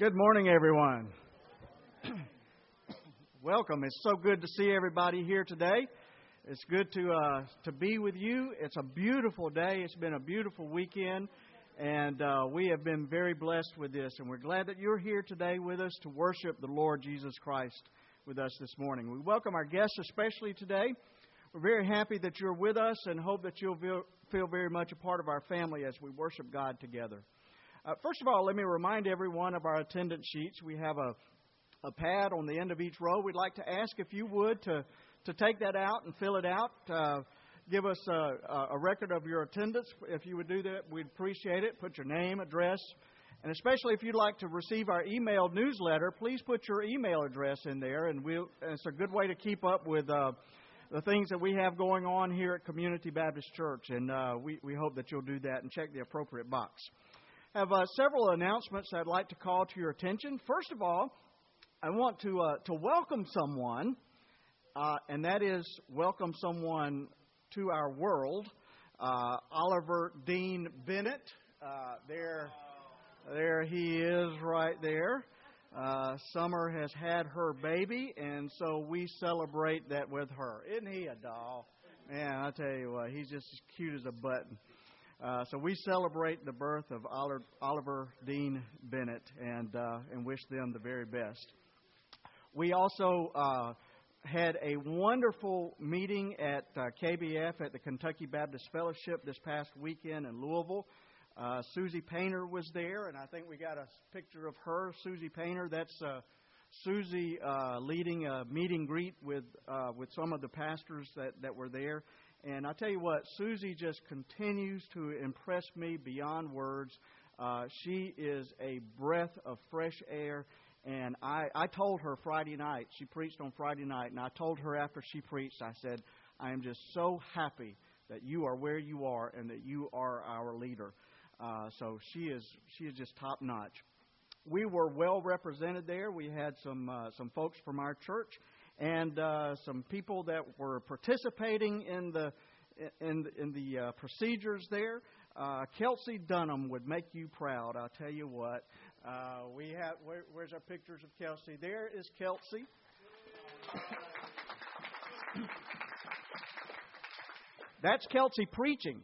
Good morning, everyone. Welcome. It's so good to see everybody here today. It's good to uh, to be with you. It's a beautiful day. It's been a beautiful weekend, and uh, we have been very blessed with this. And we're glad that you're here today with us to worship the Lord Jesus Christ with us this morning. We welcome our guests especially today. We're very happy that you're with us and hope that you'll feel, feel very much a part of our family as we worship God together. Uh, first of all, let me remind everyone of our attendance sheets. We have a, a pad on the end of each row. We'd like to ask if you would to, to take that out and fill it out. Uh, give us a, a record of your attendance. If you would do that, we'd appreciate it. Put your name, address, and especially if you'd like to receive our email newsletter, please put your email address in there, and we'll, it's a good way to keep up with uh, the things that we have going on here at Community Baptist Church. And uh, we, we hope that you'll do that and check the appropriate box have uh, several announcements I'd like to call to your attention. First of all, I want to uh, to welcome someone, uh, and that is welcome someone to our world. Uh, Oliver Dean Bennett. Uh, there, there he is, right there. Uh, Summer has had her baby, and so we celebrate that with her. Isn't he a doll? Man, I tell you what, he's just as cute as a button. Uh, so we celebrate the birth of Oliver Dean Bennett and uh, and wish them the very best. We also uh, had a wonderful meeting at uh, KBF at the Kentucky Baptist Fellowship this past weekend in Louisville. Uh, Susie Painter was there, and I think we got a picture of her, Susie Painter. That's Susie leading a meet and greet with with some of the pastors that that were there. And I tell you what, Susie just continues to impress me beyond words. Uh, she is a breath of fresh air. And I, I told her Friday night, she preached on Friday night, and I told her after she preached, I said, I am just so happy that you are where you are and that you are our leader. Uh, so she is she is just top notch. We were well represented there. We had some uh, some folks from our church and uh, some people that were participating in the in, in the uh, procedures there. Uh, Kelsey Dunham would make you proud. I'll tell you what. Uh, we have where, where's our pictures of Kelsey? There is Kelsey. That's Kelsey preaching.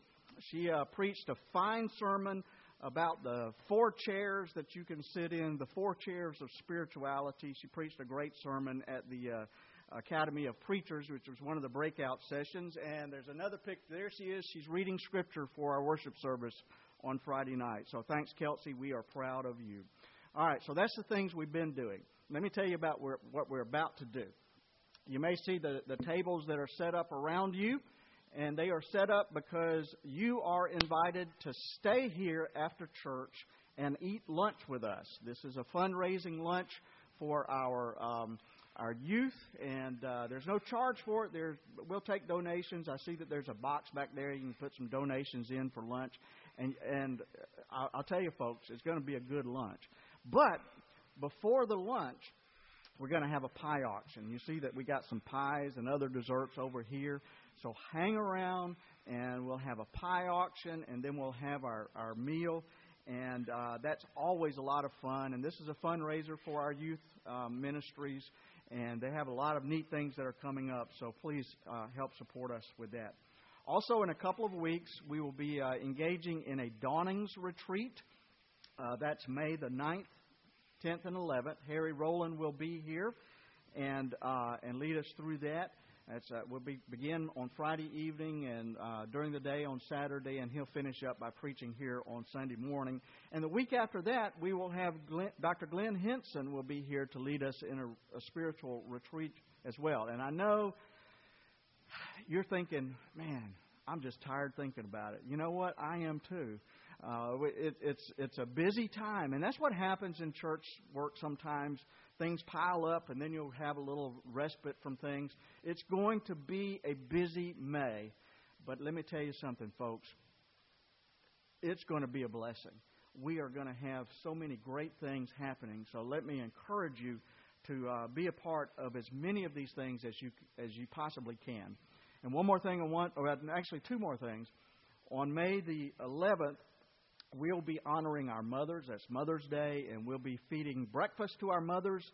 She uh, preached a fine sermon about the four chairs that you can sit in, the four chairs of spirituality. She preached a great sermon at the uh, Academy of Preachers, which was one of the breakout sessions. And there's another picture. There she is. She's reading scripture for our worship service on Friday night. So thanks, Kelsey. We are proud of you. All right, so that's the things we've been doing. Let me tell you about what we're about to do. You may see the, the tables that are set up around you, and they are set up because you are invited to stay here after church and eat lunch with us. This is a fundraising lunch for our um, our youth, and uh, there's no charge for it. There's, we'll take donations. I see that there's a box back there. You can put some donations in for lunch, and and I'll, I'll tell you, folks, it's going to be a good lunch. But before the lunch, we're going to have a pie auction. You see that we got some pies and other desserts over here. So hang around, and we'll have a pie auction, and then we'll have our our meal and uh, that's always a lot of fun. And this is a fundraiser for our youth um, ministries, and they have a lot of neat things that are coming up. So please uh, help support us with that. Also, in a couple of weeks, we will be uh, engaging in a Dawnings retreat. Uh, that's May the 9th, 10th, and 11th. Harry Rowland will be here and uh, and lead us through that. That's, uh, we'll be, begin on Friday evening and uh, during the day on Saturday, and he'll finish up by preaching here on Sunday morning. And the week after that, we will have Glenn, Dr. Glenn Hinson will be here to lead us in a, a spiritual retreat as well. And I know you're thinking, man, I'm just tired thinking about it. You know what? I am too. Uh, it, it's it's a busy time, and that's what happens in church work sometimes things pile up and then you'll have a little respite from things. It's going to be a busy May. But let me tell you something, folks. It's going to be a blessing. We are going to have so many great things happening. So let me encourage you to uh, be a part of as many of these things as you as you possibly can. And one more thing I want, or actually two more things. On May the 11th, we'll be honoring our mothers. That's Mother's Day, and we'll be feeding breakfast to our mothers,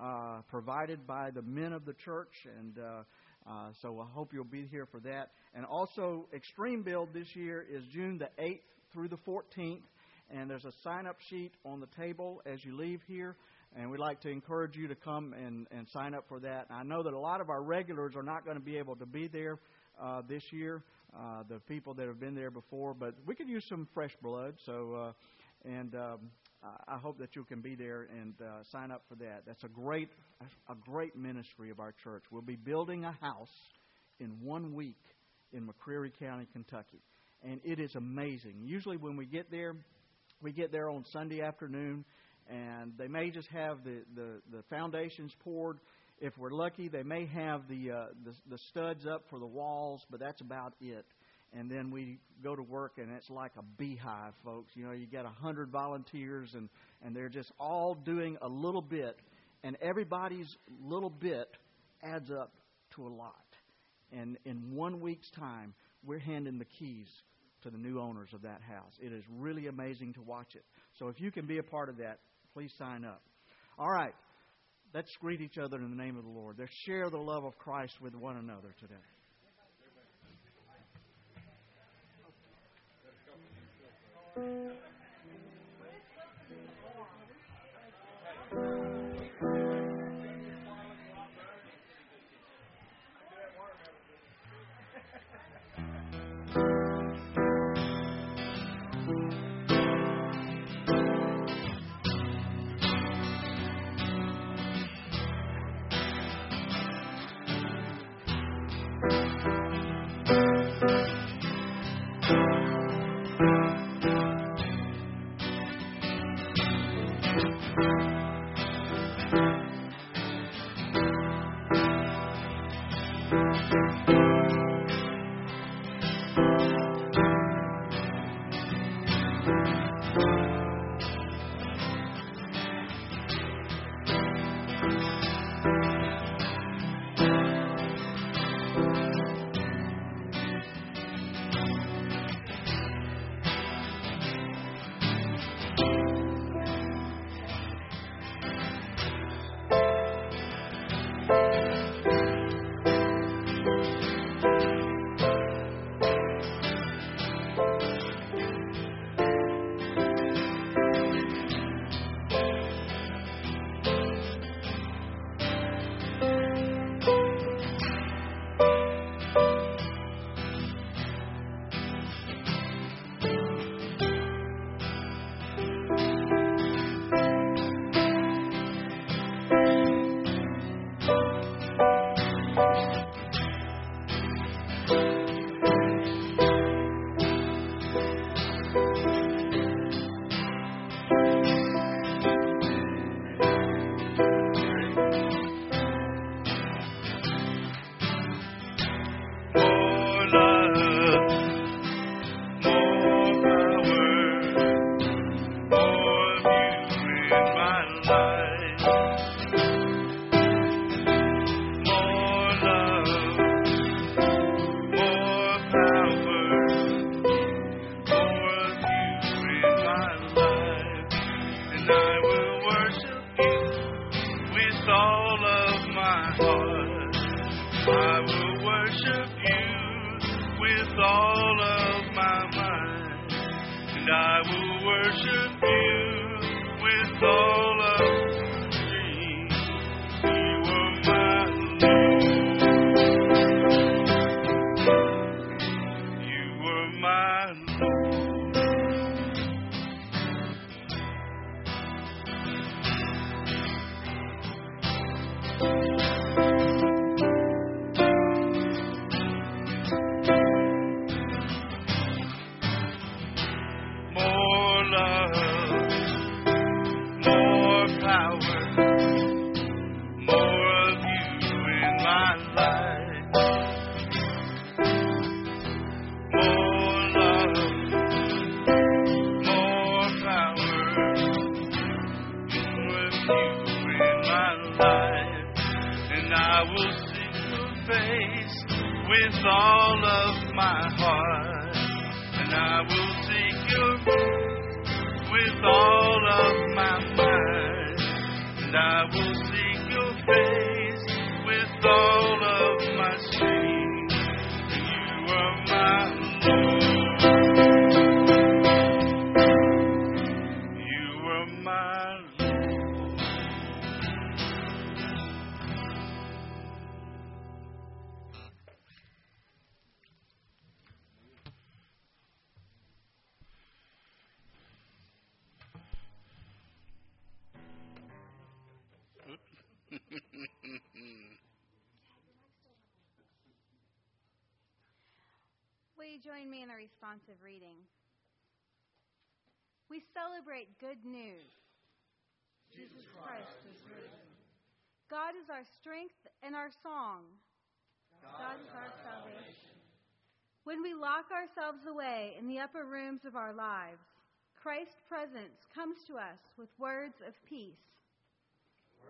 uh, provided by the men of the church. And uh, uh, so I hope you'll be here for that. And also, Extreme Build this year is June the 8th through the 14th, and there's a sign up sheet on the table as you leave here. And we'd like to encourage you to come and, and sign up for that. I know that a lot of our regulars are not going to be able to be there uh, this year, uh, the people that have been there before, but we could use some fresh blood. So, uh, and um, I hope that you can be there and uh, sign up for that. That's a great, a great ministry of our church. We'll be building a house in one week in McCreary County, Kentucky, and it is amazing. Usually, when we get there, we get there on Sunday afternoon, and they may just have the the, the foundations poured. If we're lucky, they may have the, uh, the the studs up for the walls, but that's about it. And then we go to work and it's like a beehive folks. You know you get a hundred volunteers and and they're just all doing a little bit and everybody's little bit adds up to a lot. And in one week's time we're handing the keys to the new owners of that house. It is really amazing to watch it. So if you can be a part of that please sign up. All right let's greet each other in the name of the lord. Let's share the love of christ with one another today. All join me in a responsive reading? We celebrate good news. Jesus Christ is risen. God is our strength and our song. God is our salvation. When we lock ourselves away in the upper rooms of our lives, Christ's presence comes to us with words of peace.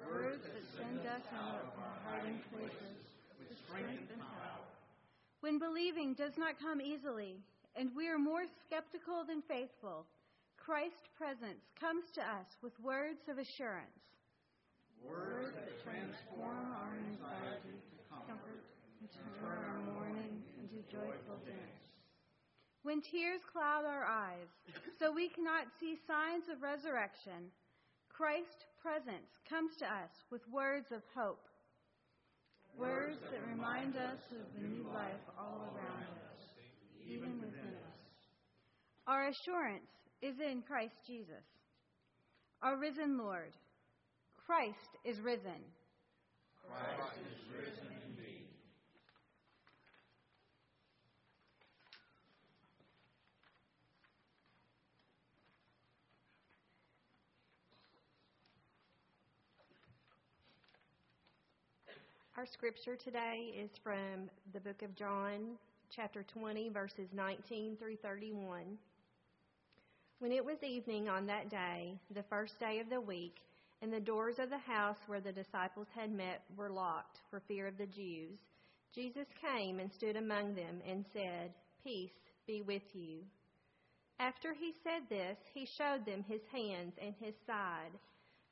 Words that send us out of our hiding places with strength and power. When believing does not come easily, and we are more skeptical than faithful, Christ's presence comes to us with words of assurance. Words that transform our anxiety to comfort, and turn our mourning into joyful dance. When tears cloud our eyes, so we cannot see signs of resurrection, Christ's presence comes to us with words of hope. Words that remind us of the new life all around us, even within us. Our assurance is in Christ Jesus, our risen Lord. Christ is risen. Christ is risen Our scripture today is from the book of John, chapter 20, verses 19 through 31. When it was evening on that day, the first day of the week, and the doors of the house where the disciples had met were locked for fear of the Jews, Jesus came and stood among them and said, Peace be with you. After he said this, he showed them his hands and his side.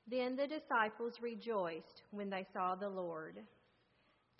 Then the disciples rejoiced when they saw the Lord.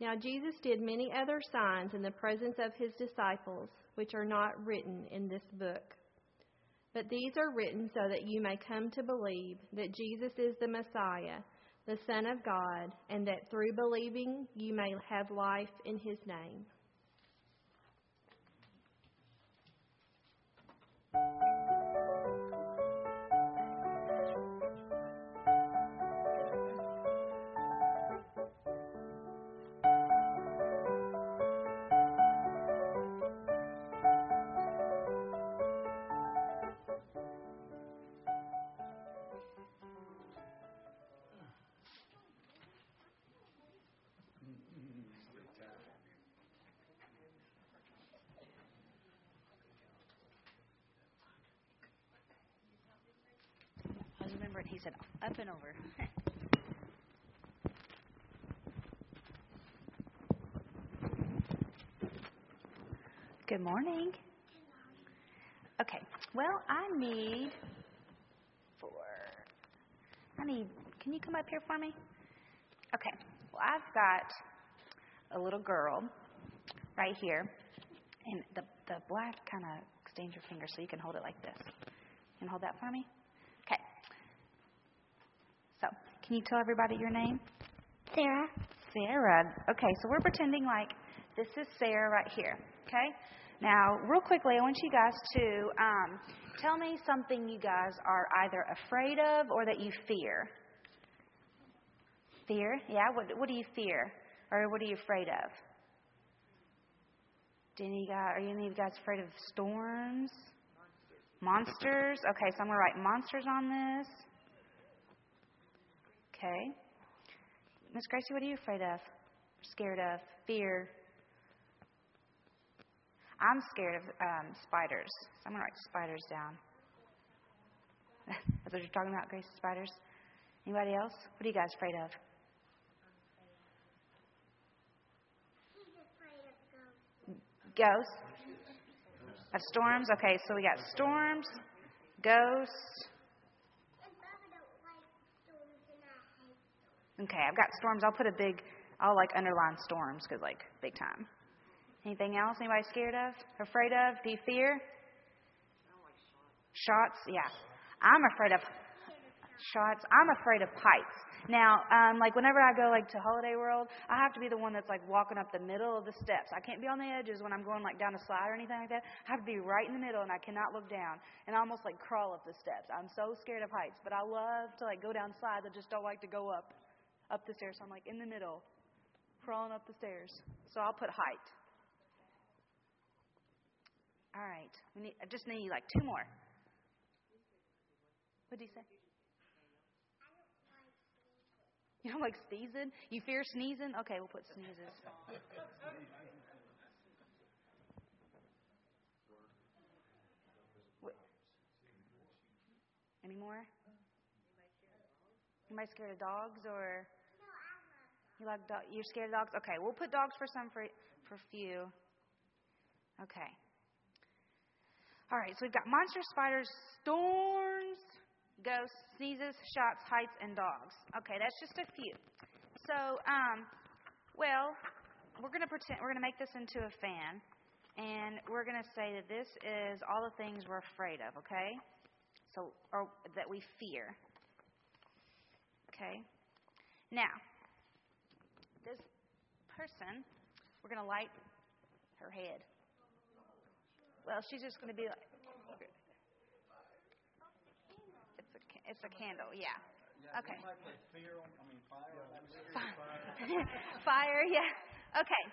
Now Jesus did many other signs in the presence of his disciples, which are not written in this book. But these are written so that you may come to believe that Jesus is the Messiah, the Son of God, and that through believing you may have life in his name. Up and over. Good morning. Okay. Well, I need four. I need. Can you come up here for me? Okay. Well, I've got a little girl right here, and the the black kind of extends your finger so you can hold it like this. Can hold that for me? Okay. So, can you tell everybody your name? Sarah. Sarah. Okay, so we're pretending like this is Sarah right here. Okay? Now, real quickly, I want you guys to um, tell me something you guys are either afraid of or that you fear. Fear? Yeah? What, what do you fear? Or what are you afraid of? Do any guys, are any of you guys afraid of storms? Monsters. Monsters? Okay, so I'm going to write monsters on this. Okay. Miss Gracie, what are you afraid of? Scared of? Fear? I'm scared of um, spiders. So I'm going to write spiders down. That's what you're talking about, Grace? Spiders? Anybody else? What are you guys afraid of? Ghosts? Of storms? Okay, so we got storms, ghosts. Okay, I've got storms. I'll put a big, I'll like underline storms because like big time. Anything else? Anybody scared of? Afraid of? Do you fear? Shots? Yeah. I'm afraid of shots. I'm afraid of heights. Now, um, like whenever I go like to Holiday World, I have to be the one that's like walking up the middle of the steps. I can't be on the edges when I'm going like down a slide or anything like that. I have to be right in the middle, and I cannot look down and almost like crawl up the steps. I'm so scared of heights, but I love to like go down slides. I just don't like to go up up the stairs. So I'm like in the middle, crawling up the stairs. So I'll put height. All right. We need. I just need like two more. What do you say? You don't like sneezing? You fear sneezing? Okay, we'll put sneezes. Any more? Am I scared of dogs or? You like dog? You're scared of dogs? Okay, we'll put dogs for some for for few. Okay. All right, so we've got monsters, spiders, storms, ghosts, sneezes, shots, heights, and dogs. Okay, that's just a few. So, um, well, we're going to pretend we're going to make this into a fan, and we're going to say that this is all the things we're afraid of. Okay, so or that we fear. Okay. Now, person, we're going to light her head. Well, she's just going to be like. It's a it's a candle, yeah. Okay. Fire, yeah. Okay.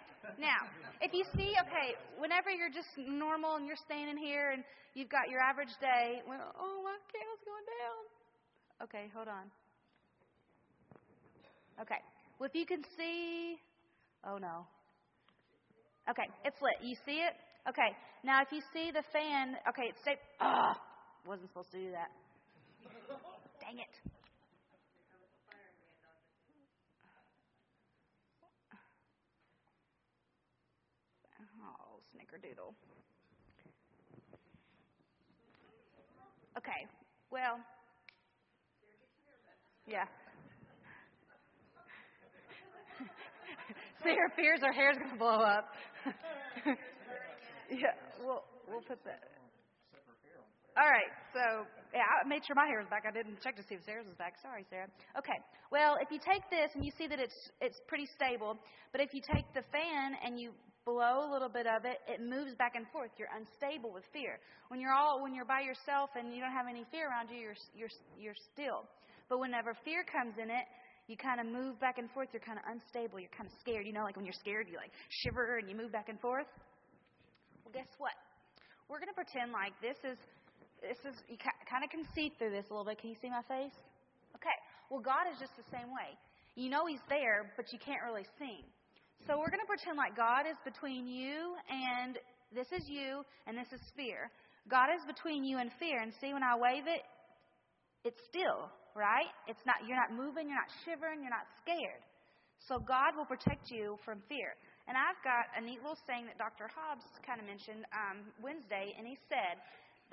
Now, if you see, okay, whenever you're just normal and you're standing here and you've got your average day, well, oh, my candle's going down. Okay, hold on. Okay. Well, if you can see, oh no. Okay, it's lit. You see it? Okay. Now, if you see the fan, okay, it's safe. Ah, wasn't supposed to do that. Dang it. Oh, snickerdoodle. Okay. Well, yeah. Sarah fears her hair's going to blow up. yeah, we'll we'll put that. All right, so yeah, I made sure my hair was back. I didn't check to see if Sarah's was back. Sorry, Sarah. Okay, well, if you take this and you see that it's it's pretty stable, but if you take the fan and you blow a little bit of it, it moves back and forth. You're unstable with fear. When you're all when you're by yourself and you don't have any fear around you, you're you're you're still. But whenever fear comes in it, you kind of move back and forth. You're kind of unstable. You're kind of scared. You know, like when you're scared, you like shiver and you move back and forth. Well, guess what? We're going to pretend like this is this is you kind of can see through this a little bit. Can you see my face? Okay. Well, God is just the same way. You know He's there, but you can't really see. So we're going to pretend like God is between you and this is you and this is fear. God is between you and fear. And see, when I wave it, it's still, right? It's not you're not moving, you're not shivering, you're not scared. So God will protect you from fear. And I've got a neat little saying that Dr. Hobbs kind of mentioned um, Wednesday, and he said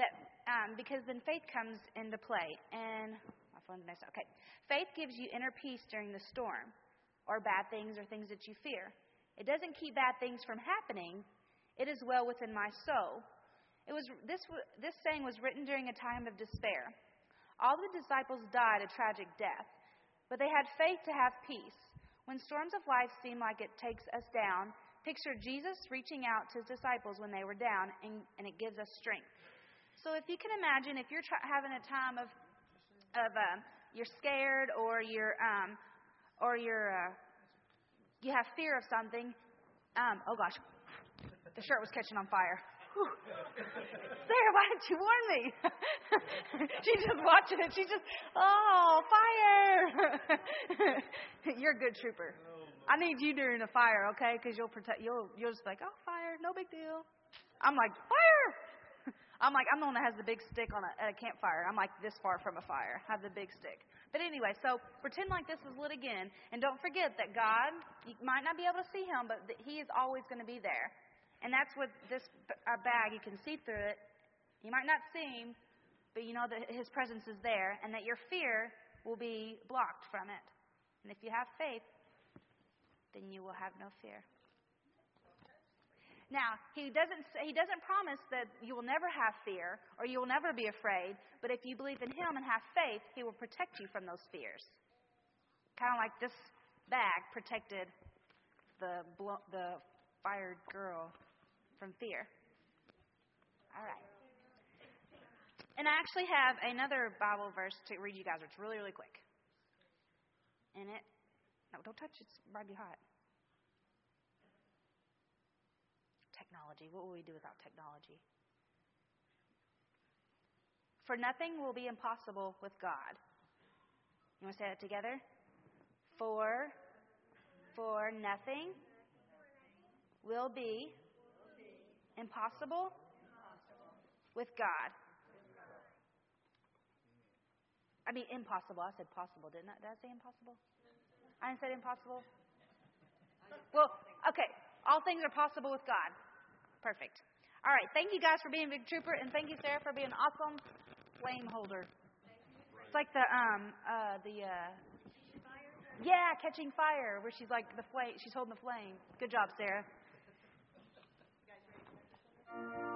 that um, because then faith comes into play. And my phone's messed up. Okay, faith gives you inner peace during the storm, or bad things, or things that you fear. It doesn't keep bad things from happening. It is well within my soul. It was this this saying was written during a time of despair. All the disciples died a tragic death, but they had faith to have peace. When storms of life seem like it takes us down, picture Jesus reaching out to his disciples when they were down, and, and it gives us strength. So if you can imagine, if you're tra- having a time of, of uh, you're scared or you're, um, or you're, uh, you have fear of something, um, oh gosh, the shirt was catching on fire. Sarah, why didn't you warn me? She's just watching it. She's just, oh, fire! You're a good trooper. I need you during a fire, okay? Because you'll protect. You'll you'll just be like, oh, fire, no big deal. I'm like, fire! I'm like, I'm the one that has the big stick on a, at a campfire. I'm like this far from a fire. I have the big stick. But anyway, so pretend like this is lit again, and don't forget that God. You might not be able to see Him, but that He is always going to be there. And that's what this bag, you can see through it. You might not see him, but you know that his presence is there and that your fear will be blocked from it. And if you have faith, then you will have no fear. Now, he doesn't, he doesn't promise that you will never have fear or you will never be afraid, but if you believe in him and have faith, he will protect you from those fears. Kind of like this bag protected the, the fired girl from fear. All right. And I actually have another Bible verse to read you guys. It's really, really quick. And it, no, don't touch it. It's might be hot. Technology. What will we do without technology? For nothing will be impossible with God. You want to say that together? For, for nothing will be Impossible? With God. I mean, impossible. I said possible, didn't I? Did I say impossible? I didn't say impossible? Well, okay. All things are possible with God. Perfect. All right. Thank you guys for being Big Trooper, and thank you, Sarah, for being awesome flame holder. It's like the um uh the uh yeah catching fire where she's like the flame. She's holding the flame. Good job, Sarah thank you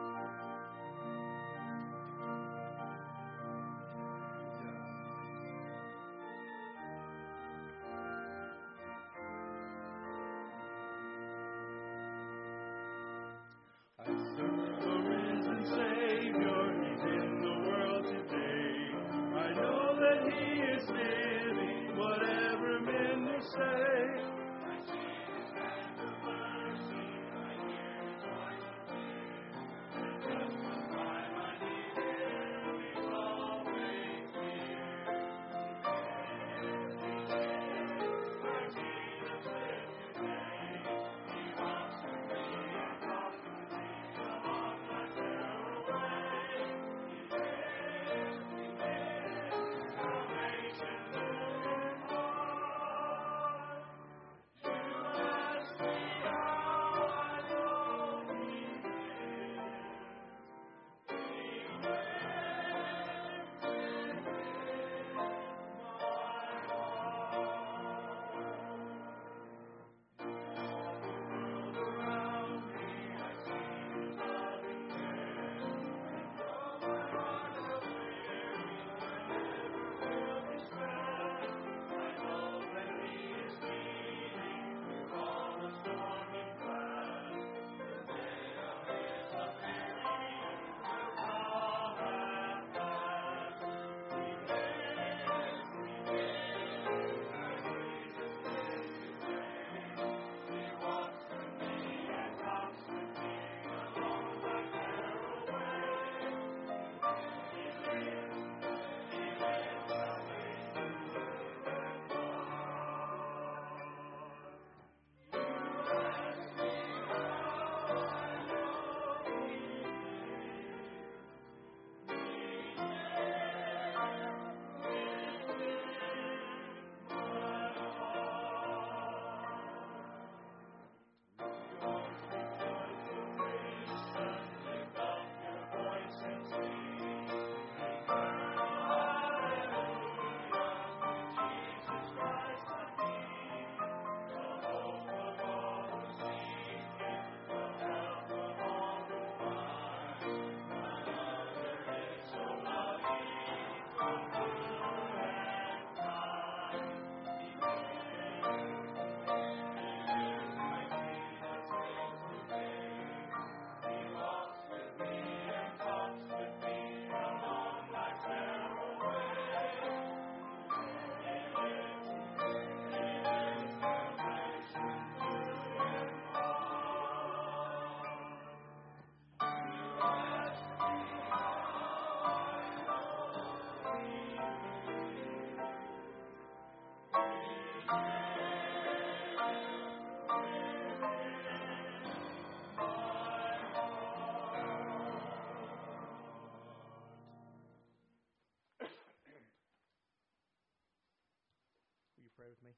with me?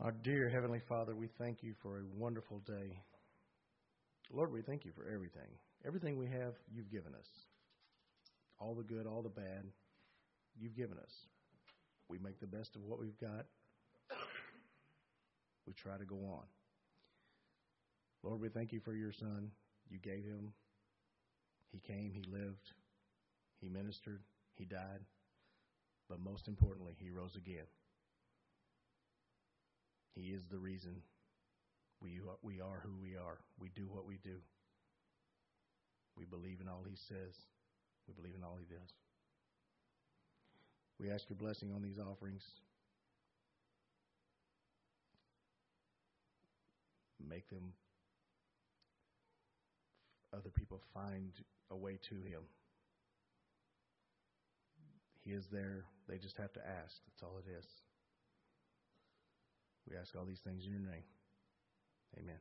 Our dear Heavenly Father, we thank you for a wonderful day. Lord, we thank you for everything. Everything we have, you've given us. All the good, all the bad, you've given us. We make the best of what we've got. We try to go on. Lord, we thank you for your son. You gave him. He came, he lived, he ministered, he died, but most importantly, he rose again. He is the reason we, we are who we are. We do what we do. We believe in all he says, we believe in all he does. We ask your blessing on these offerings. Make them, other people find a way to him. He is there. They just have to ask. That's all it is. We ask all these things in your name. Amen.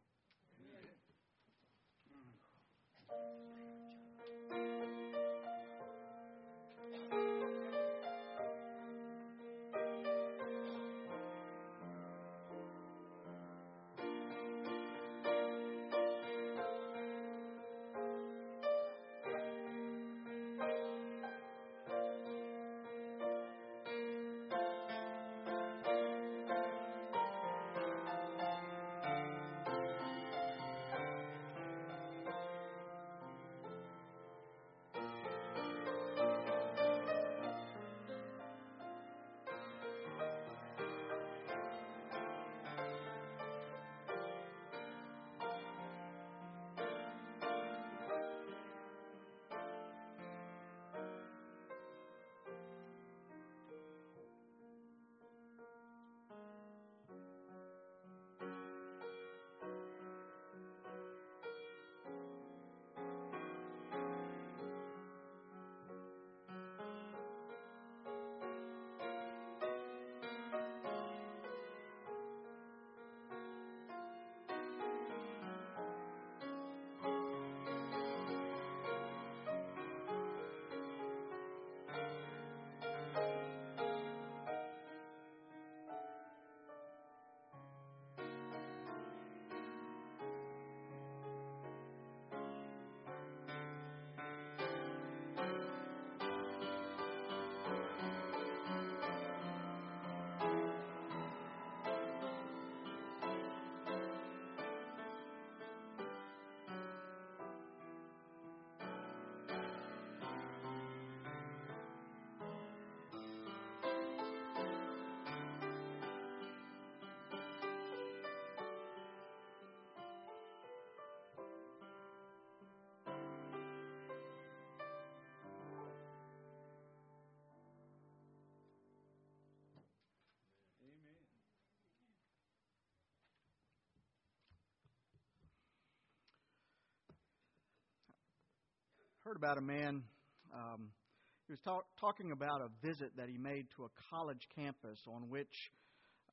Heard about a man. Um, he was talk, talking about a visit that he made to a college campus on which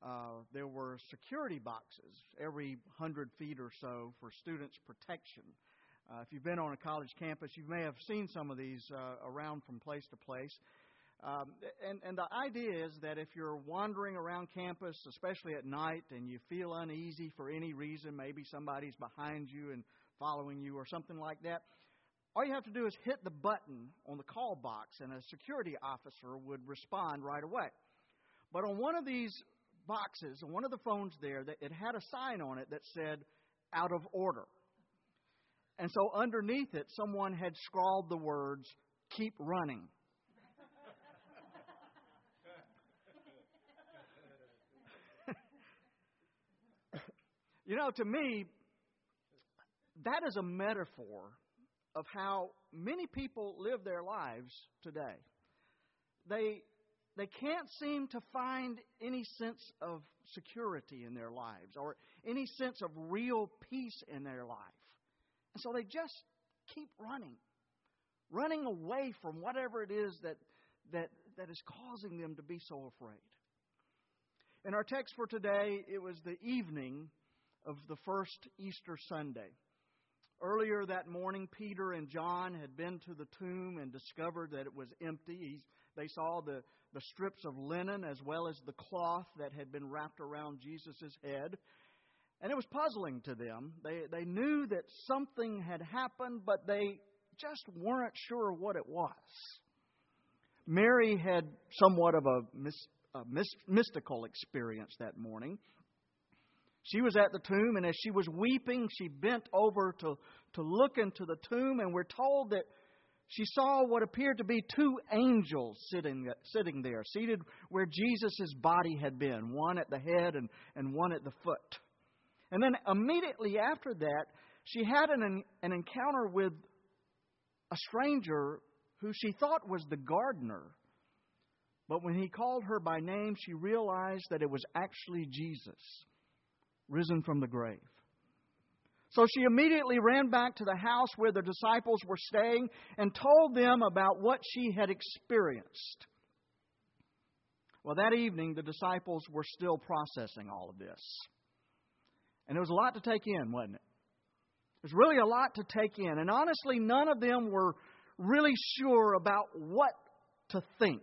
uh, there were security boxes every hundred feet or so for students' protection. Uh, if you've been on a college campus, you may have seen some of these uh, around from place to place. Um, and, and the idea is that if you're wandering around campus, especially at night, and you feel uneasy for any reason, maybe somebody's behind you and following you or something like that, all you have to do is hit the button on the call box, and a security officer would respond right away. But on one of these boxes, on one of the phones there, it had a sign on it that said, out of order. And so underneath it, someone had scrawled the words, keep running. you know, to me, that is a metaphor of how many people live their lives today. They, they can't seem to find any sense of security in their lives or any sense of real peace in their life. And so they just keep running, running away from whatever it is that, that, that is causing them to be so afraid. In our text for today, it was the evening of the first Easter Sunday. Earlier that morning, Peter and John had been to the tomb and discovered that it was empty. They saw the, the strips of linen as well as the cloth that had been wrapped around Jesus' head. And it was puzzling to them. They, they knew that something had happened, but they just weren't sure what it was. Mary had somewhat of a, mis, a mis, mystical experience that morning. She was at the tomb, and as she was weeping, she bent over to, to look into the tomb, and we're told that she saw what appeared to be two angels sitting, sitting there, seated where Jesus' body had been, one at the head and, and one at the foot. And then immediately after that, she had an, an encounter with a stranger who she thought was the gardener. But when he called her by name, she realized that it was actually Jesus, risen from the grave. So she immediately ran back to the house where the disciples were staying and told them about what she had experienced. Well, that evening, the disciples were still processing all of this. And it was a lot to take in, wasn't it? It was really a lot to take in. And honestly, none of them were really sure about what to think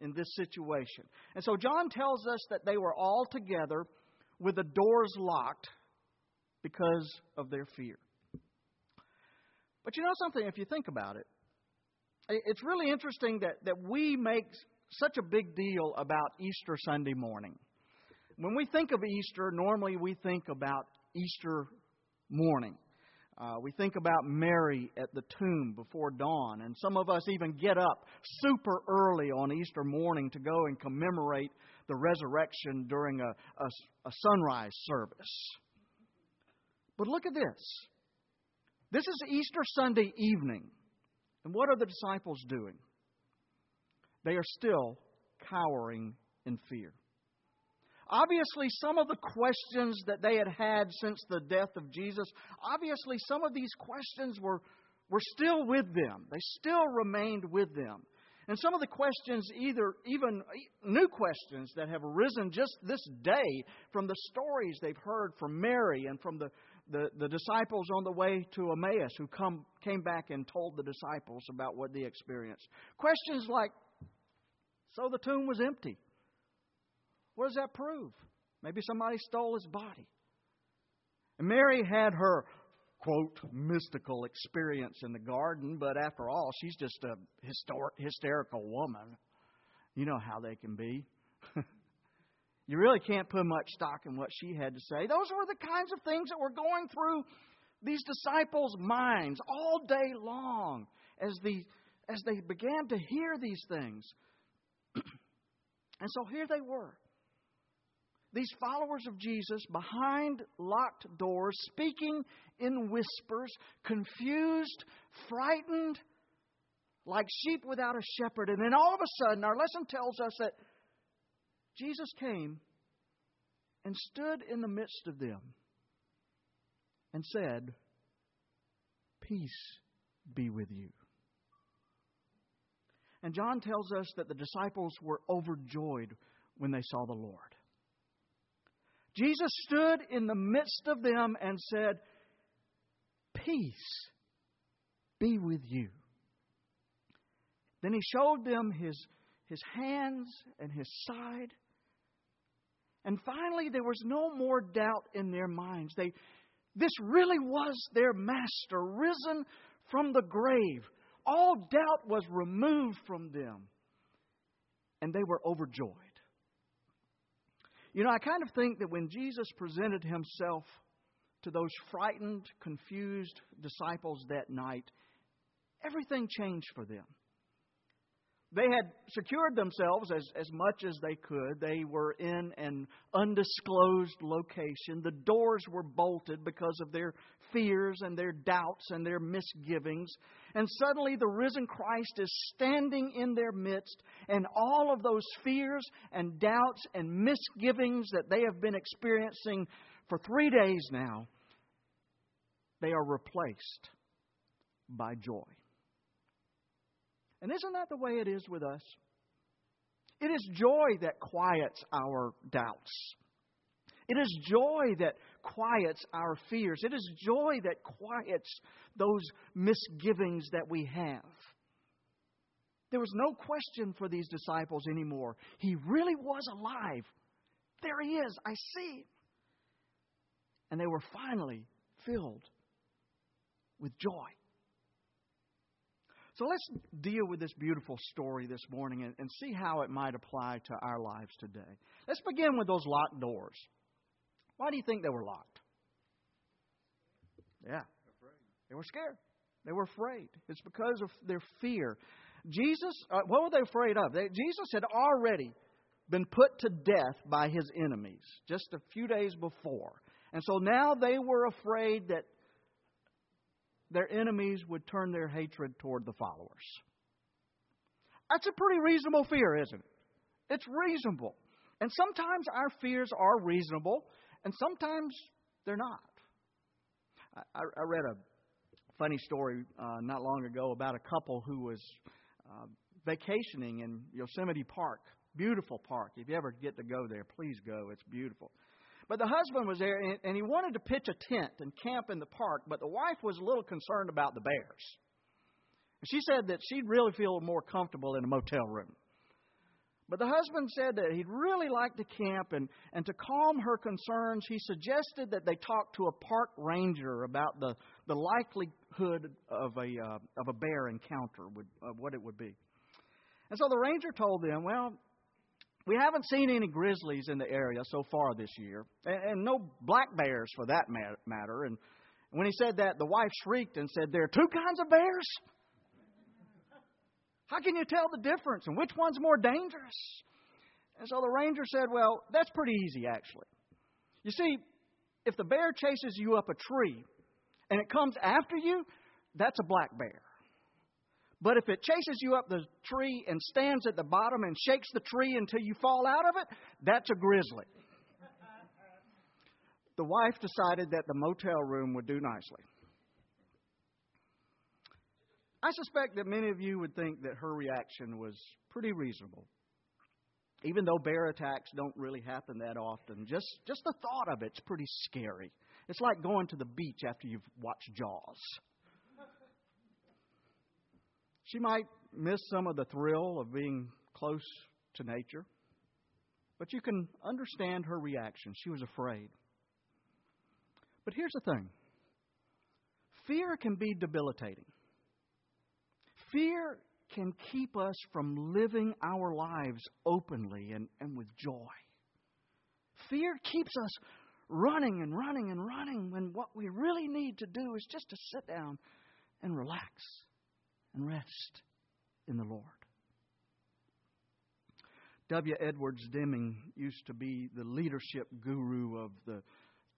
in this situation. And so John tells us that they were all together with the doors locked because of their fear. But you know something, if you think about it, it's really interesting that, that we make such a big deal about Easter Sunday morning. When we think of Easter, normally we think about Easter morning. Uh, we think about Mary at the tomb before dawn, and some of us even get up super early on Easter morning to go and commemorate the resurrection during a, a, a sunrise service. But look at this. This is Easter Sunday evening. And what are the disciples doing? They are still cowering in fear. Obviously, some of the questions that they had had since the death of Jesus, obviously, some of these questions were, were still with them. They still remained with them. And some of the questions, either even new questions that have arisen just this day from the stories they've heard from Mary and from the, the, the disciples on the way to Emmaus who come, came back and told the disciples about what they experienced. Questions like, so the tomb was empty. What does that prove? Maybe somebody stole his body. And Mary had her, quote, mystical experience in the garden, but after all, she's just a historic, hysterical woman. You know how they can be. you really can't put much stock in what she had to say. Those were the kinds of things that were going through these disciples' minds all day long as, the, as they began to hear these things. and so here they were these followers of Jesus behind locked doors, speaking in whispers, confused, frightened, like sheep without a shepherd. And then all of a sudden, our lesson tells us that Jesus came and stood in the midst of them and said, Peace be with you. And John tells us that the disciples were overjoyed when they saw the Lord. Jesus stood in the midst of them and said, Peace be with you. Then he showed them his, his hands and his side. And finally, there was no more doubt in their minds. They, this really was their master, risen from the grave. All doubt was removed from them, and they were overjoyed. You know, I kind of think that when Jesus presented himself to those frightened, confused disciples that night, everything changed for them. They had secured themselves as, as much as they could. They were in an undisclosed location. The doors were bolted because of their fears and their doubts and their misgivings. And suddenly the risen Christ is standing in their midst, and all of those fears and doubts and misgivings that they have been experiencing for three days now, they are replaced by joy. And isn't that the way it is with us? It is joy that quiets our doubts. It is joy that quiets our fears. It is joy that quiets those misgivings that we have. There was no question for these disciples anymore. He really was alive. There he is. I see. And they were finally filled with joy. So let's deal with this beautiful story this morning and, and, see how it might apply to our lives today. Let's begin with those locked doors. Why do you think they were locked? Yeah. They were scared. They were afraid. It's because of their fear. Jesus, uh, what were they afraid of? They, Jesus had already been put to death by his enemies just a few days before. And so now they were afraid that their enemies would turn their hatred toward the followers. That's a pretty reasonable fear, isn't it? It's reasonable. And sometimes our fears are reasonable, and sometimes they're not. I, I read a funny story uh, not long ago about a couple who was uh, vacationing in Yosemite Park. Beautiful park. If you ever get to go there, please go. It's beautiful. But the husband was there, and, and he wanted to pitch a tent and camp in the park, but the wife was a little concerned about the bears. And She said that she'd really feel more comfortable in a motel room. But the husband said that he'd really like to camp, and, and to calm her concerns, he suggested that they talk to a park ranger about the, the likelihood of a, uh, of a bear encounter, would, of what it would be. And so the ranger told them, Well, we haven't seen any grizzlies in the area so far this year, and, and no black bears for that matter. And when he said that, the wife shrieked and said, There are two kinds of bears? How can you tell the difference and which one's more dangerous? And so the ranger said, Well, that's pretty easy, actually. You see, if the bear chases you up a tree and it comes after you, that's a black bear. But if it chases you up the tree and stands at the bottom and shakes the tree until you fall out of it, that's a grizzly. The wife decided that the motel room would do nicely. I suspect that many of you would think that her reaction was pretty reasonable. Even though bear attacks don't really happen that often, just, just the thought of it's pretty scary. It's like going to the beach after you've watched Jaws. She might miss some of the thrill of being close to nature, but you can understand her reaction. She was afraid. But here's the thing fear can be debilitating. Fear can keep us from living our lives openly and, and with joy. Fear keeps us running and running and running when what we really need to do is just to sit down and relax and rest in the Lord. W. Edwards Deming used to be the leadership guru of the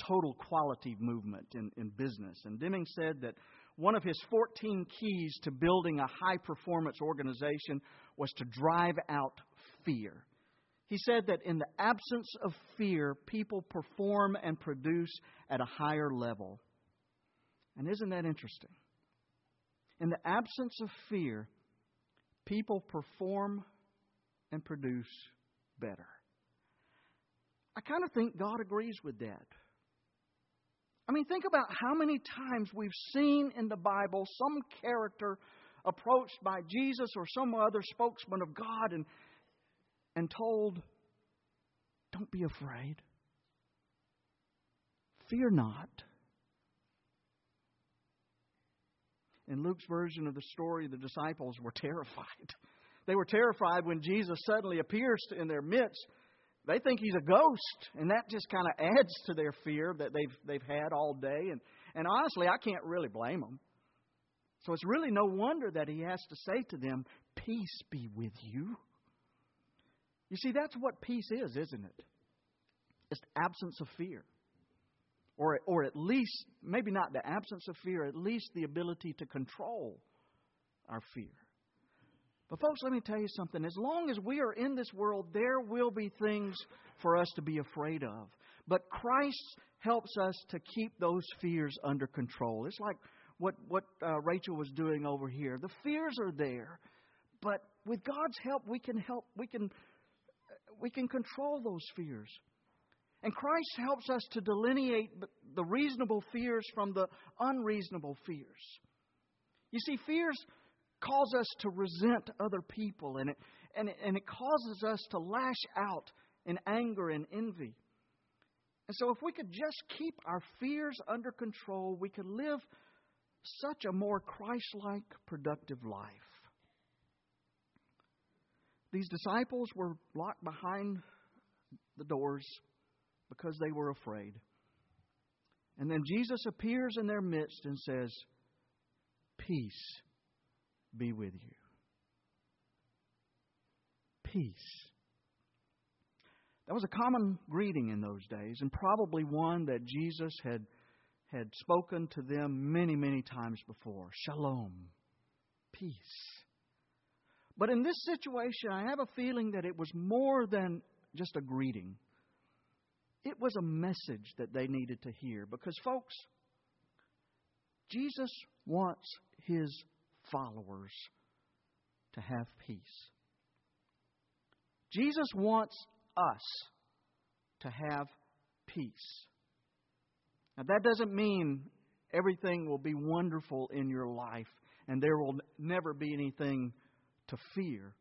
total quality movement in, in business. And Deming said that one of his 14 keys to building a high performance organization was to drive out fear. He said that in the absence of fear, people perform and produce at a higher level. And isn't that interesting? In the absence of fear, people perform and produce better. I kind of think God agrees with that. I mean, think about how many times we've seen in the Bible some character approached by Jesus or some other spokesman of God and, and told, Don't be afraid. Fear not. In Luke's version of the story, the disciples were terrified. They were terrified when Jesus suddenly appears in their midst they think he's a ghost, and that just kind of adds to their fear that they've they've had all day. And and honestly, I can't really blame them. So it's really no wonder that he has to say to them, "Peace be with you." You see, that's what peace is, isn't it? It's absence of fear. Or, or at least, maybe not the absence of fear, at least the ability to control our fear. But, folks, let me tell you something. As long as we are in this world, there will be things for us to be afraid of. But Christ helps us to keep those fears under control. It's like what, what uh, Rachel was doing over here. The fears are there, but with God's help, we can help, we can, we can control those fears. And Christ helps us to delineate the reasonable fears from the unreasonable fears. You see, fears cause us to resent other people, and it, and it, and it causes us to lash out in anger and envy. And so, if we could just keep our fears under control, we could live such a more Christ like, productive life. These disciples were locked behind the doors because they were afraid. And then Jesus appears in their midst and says, Peace be with you. Peace. That was a common greeting in those days, and probably one that Jesus had, had spoken to them many, many times before. Shalom. Peace. But in this situation, I have a feeling that it was more than just a greeting. It was a message that they needed to hear. Because, folks, Jesus wants his followers to have peace. Jesus wants us to have peace. Now, that doesn't mean everything will be wonderful in your life and there will never be anything to fear.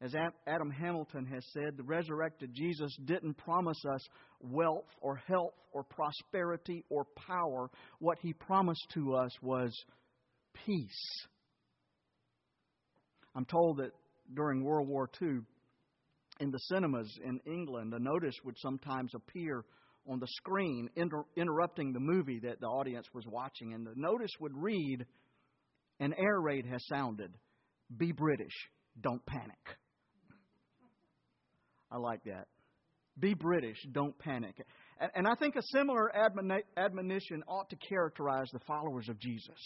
As Adam Hamilton has said, the resurrected Jesus didn't promise us wealth or health or prosperity or power. What he promised to us was peace. I'm told that during World War II, in the cinemas in England, a notice would sometimes appear on the screen inter- interrupting the movie that the audience was watching, and the notice would read, An air raid has sounded. Be British. Don't panic. I like that. Be British. Don't panic. And, and I think a similar admonition ought to characterize the followers of Jesus.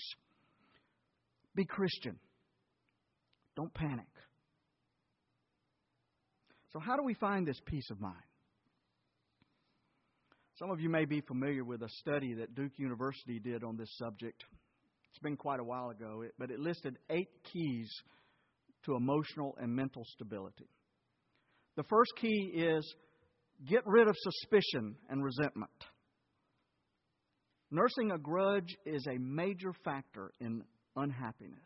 Be Christian. Don't panic. So, how do we find this peace of mind? Some of you may be familiar with a study that Duke University did on this subject. It's been quite a while ago, but it listed eight keys to emotional and mental stability. The first key is get rid of suspicion and resentment. Nursing a grudge is a major factor in unhappiness.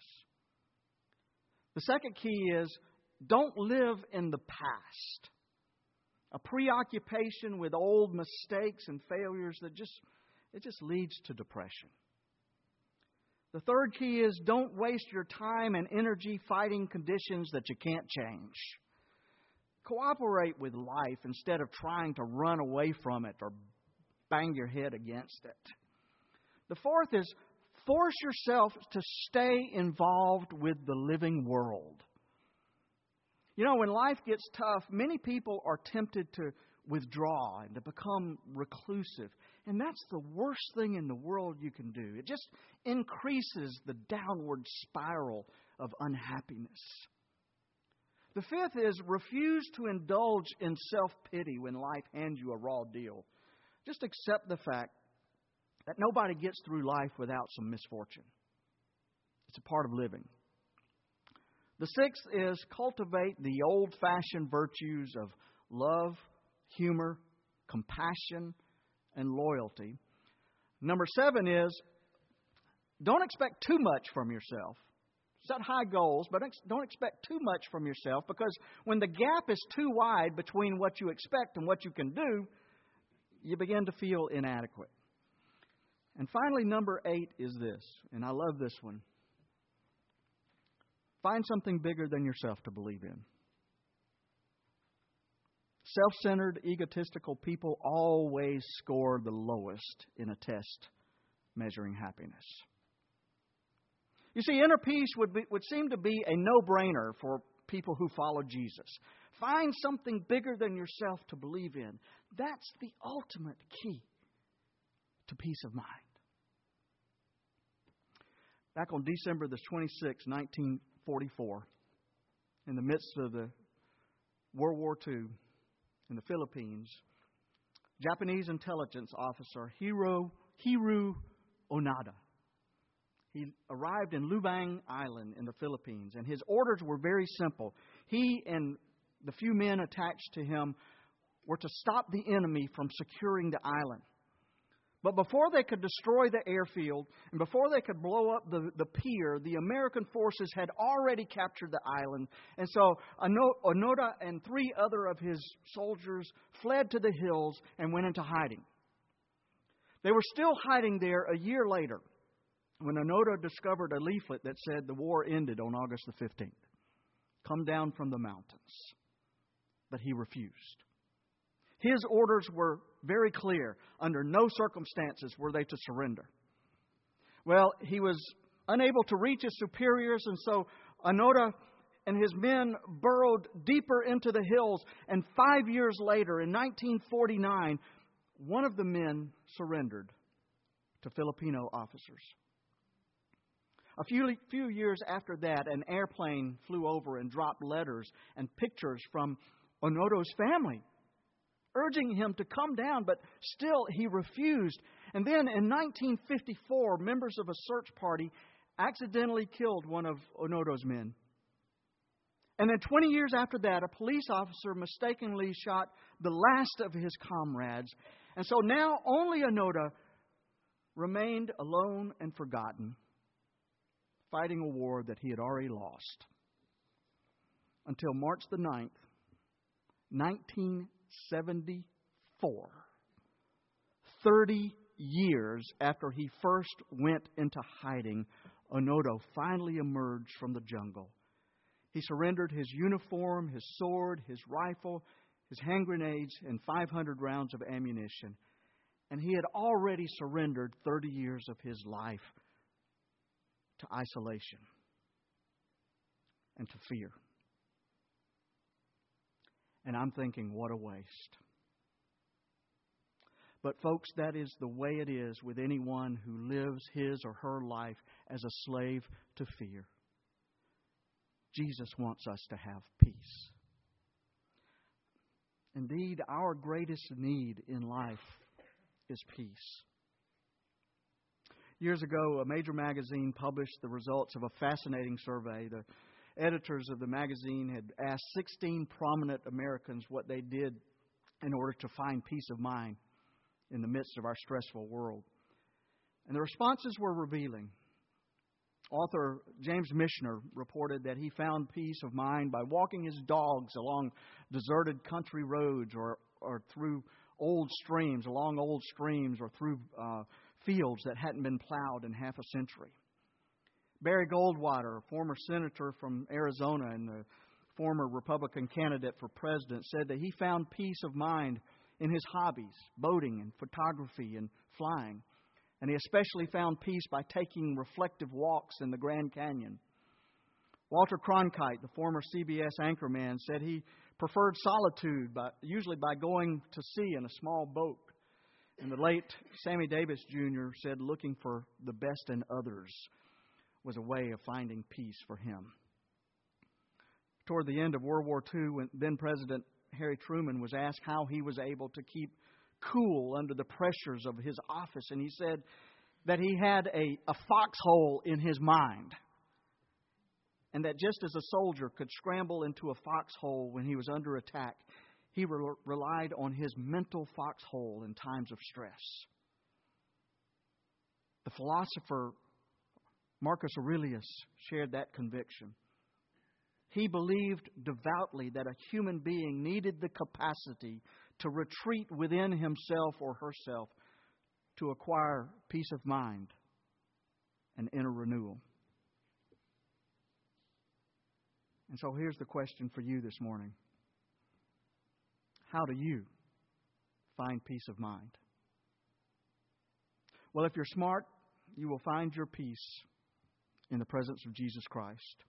The second key is don't live in the past. A preoccupation with old mistakes and failures that just it just leads to depression. The third key is don't waste your time and energy fighting conditions that you can't change. Cooperate with life instead of trying to run away from it or bang your head against it. The fourth is force yourself to stay involved with the living world. You know, when life gets tough, many people are tempted to withdraw and to become reclusive. And that's the worst thing in the world you can do. It just increases the downward spiral of unhappiness. The fifth is refuse to indulge in self pity when life hands you a raw deal. Just accept the fact that nobody gets through life without some misfortune. It's a part of living. The sixth is cultivate the old fashioned virtues of love, humor, compassion, and loyalty. Number seven is don't expect too much from yourself. Set high goals, but don't expect too much from yourself because when the gap is too wide between what you expect and what you can do, you begin to feel inadequate. And finally, number eight is this, and I love this one. Find something bigger than yourself to believe in. Self centered, egotistical people always score the lowest in a test measuring happiness. You see, inner peace would, be, would seem to be a no brainer for people who follow Jesus. Find something bigger than yourself to believe in. That's the ultimate key to peace of mind. Back on December the 26th, 1944, in the midst of the World War II in the Philippines, Japanese intelligence officer Hiro, Hiroo Onoda. He arrived in Lubang Island in the Philippines, and his orders were very simple. He and the few men attached to him were to stop the enemy from securing the island. But before they could destroy the airfield and before they could blow up the, the pier, the American forces had already captured the island. And so Onoda and three other of his soldiers fled to the hills and went into hiding. They were still hiding there a year later when Onoda discovered a leaflet that said the war ended on August the 15th. Come down from the mountains. But he refused. His orders were very clear. Under no circumstances were they to surrender. Well, he was unable to reach his superiors, and so Onoda and his men burrowed deeper into the hills. And five years later, in 1949, one of the men surrendered to Filipino officers. A few, few years after that, an airplane flew over and dropped letters and pictures from Onoda's family urging him to come down, but still he refused. And then in 1954, members of a search party accidentally killed one of Onoda's men. And then 20 years after that, a police officer mistakenly shot the last of his comrades. And so now only Onoda remained alone and forgotten, fighting a war that he had already lost. Until March the 9th, 19 74. 30 years after he first went into hiding, Onoda finally emerged from the jungle. He surrendered his uniform, his sword, his rifle, his hand grenades, and 500 rounds of ammunition. And he had already surrendered 30 years of his life to isolation and to fear. And I'm thinking, what a waste. But, folks, that is the way it is with anyone who lives his or her life as a slave to fear. Jesus wants us to have peace. Indeed, our greatest need in life is peace. Years ago, a major magazine published the results of a fascinating survey. The editors of the magazine had asked 16 prominent Americans what they did in order to find peace of mind in the midst of our stressful world. And the responses were revealing. Author James Michener reported that he found peace of mind by walking his dogs along deserted country roads or, or through old streams, along old streams, or through uh, fields that hadn't been plowed in half a century. Barry Goldwater, a former senator from Arizona and the former Republican candidate for president, said that he found peace of mind in his hobbies, boating and photography and flying. And he especially found peace by taking reflective walks in the Grand Canyon. Walter Cronkite, the former CBS anchorman, said he preferred solitude, by, usually by going to sea in a small boat. And the late Sammy Davis Jr. said looking for the best in others was a way of finding peace for him. Toward the end of World War II, when then President Harry Truman was asked how he was able to keep cool under the pressures of his office, and he said that he had a, a foxhole in his mind. And that just as a soldier could scramble into a foxhole when he was under attack, he re- relied on his mental foxhole in times of stress. The philosopher Marcus Aurelius shared that conviction. He believed devoutly that a human being needed the capacity to retreat within himself or herself to acquire peace of mind and inner renewal. And so here's the question for you this morning How do you find peace of mind? Well, if you're smart, you will find your peace in the presence of Jesus Christ.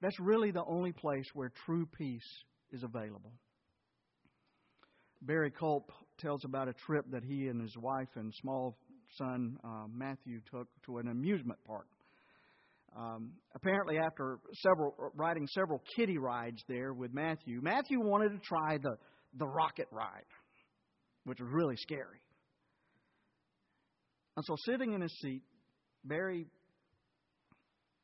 That's really the only place where true peace is available. Barry Culp tells about a trip that he and his wife and small son uh, Matthew took to an amusement park. Um, apparently, after several riding several kiddie rides there with Matthew, Matthew wanted to try the the rocket ride, which was really scary. And so, sitting in his seat, Barry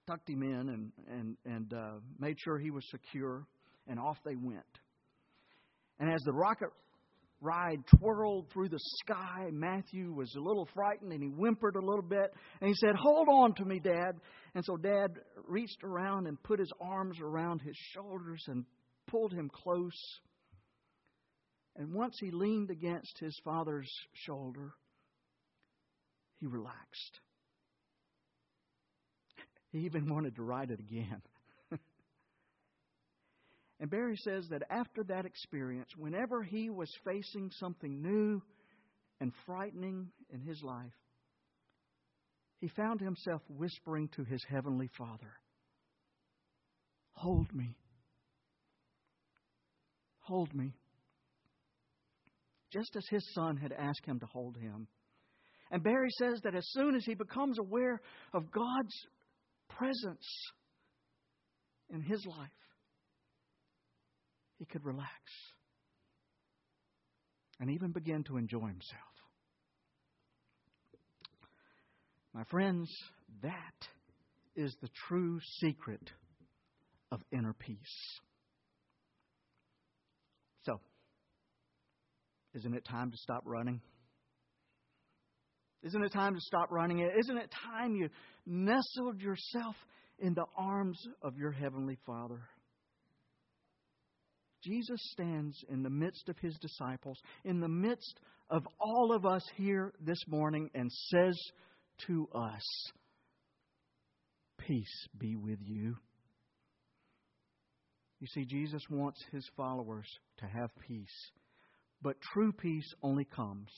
tucked him in and, and, and uh, made sure he was secure, and off they went. And as the rocket ride twirled through the sky. Matthew was a little frightened and he whimpered a little bit. And he said, Hold on to me, Dad. And so Dad reached around and put his arms around his shoulders and pulled him close. And once he leaned against his father's shoulder, he relaxed. He even wanted to ride it again. And Barry says that after that experience, whenever he was facing something new and frightening in his life, he found himself whispering to his heavenly Father, Hold me. Hold me. Just as his son had asked him to hold him. And Barry says that as soon as he becomes aware of God's presence in his life, he could relax and even begin to enjoy himself. My friends, that is the true secret of inner peace. So, isn't it time to stop running? Isn't it time to stop running Isn't it time you nestled yourself in the arms of your Heavenly Father? Jesus stands in the midst of his disciples, in the midst of all of us here this morning, and says to us, Peace be with you. You see, Jesus wants his followers to have peace. But true peace only comes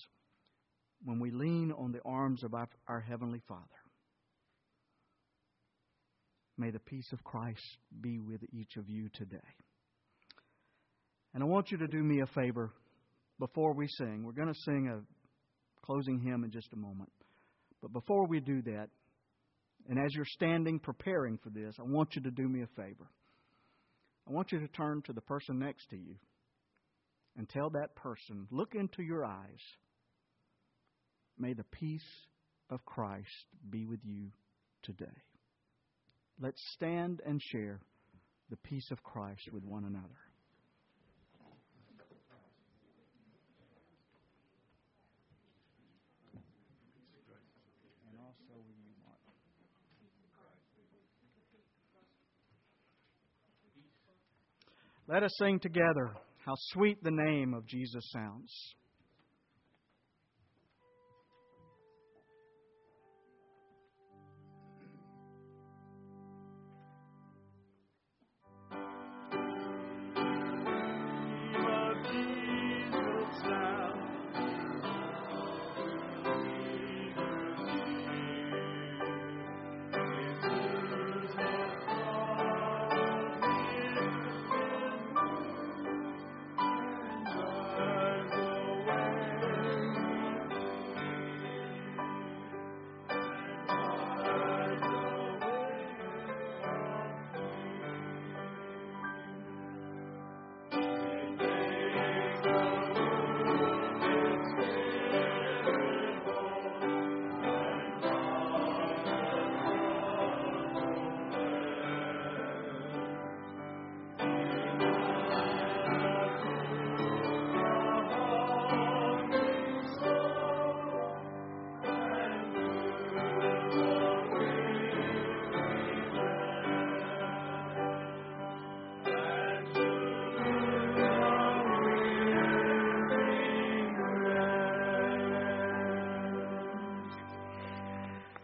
when we lean on the arms of our, our, Heavenly Father. May the peace of Christ be with each of you today. And I want you to do me a favor before we sing. We're going to sing a closing hymn in just a moment. But before we do that, and as you're standing preparing for this, I want you to do me a favor. I want you to turn to the person next to you and tell that person, look into your eyes. May the peace of Christ be with you today. Let's stand and share the peace of Christ with one another. Let us sing together how sweet the name of Jesus sounds.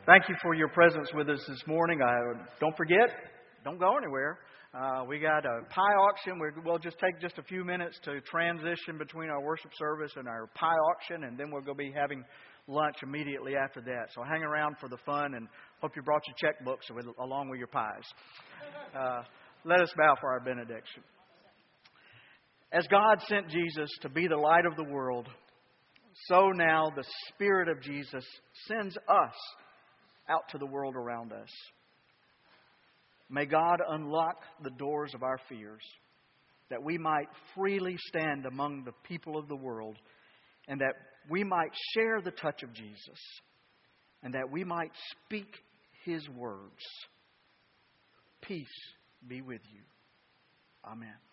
Thank you for your presence with us this morning. I, don't forget, don't go anywhere. Uh, we got a pie auction. we will just take just a few minutes to transition between our worship service and our pie auction, and then we'll go be having lunch immediately after that. So hang around for the fun, and hope you brought your checkbooks with, along with your pies. Uh, let us bow for our benediction. As God sent Jesus to be the light of the world, so now the Spirit of Jesus sends us out to the world around us. May God unlock the doors of our fears that we might freely stand among the people of the world and that we might share the touch of Jesus and that we might speak his words. Peace be with you. Amen.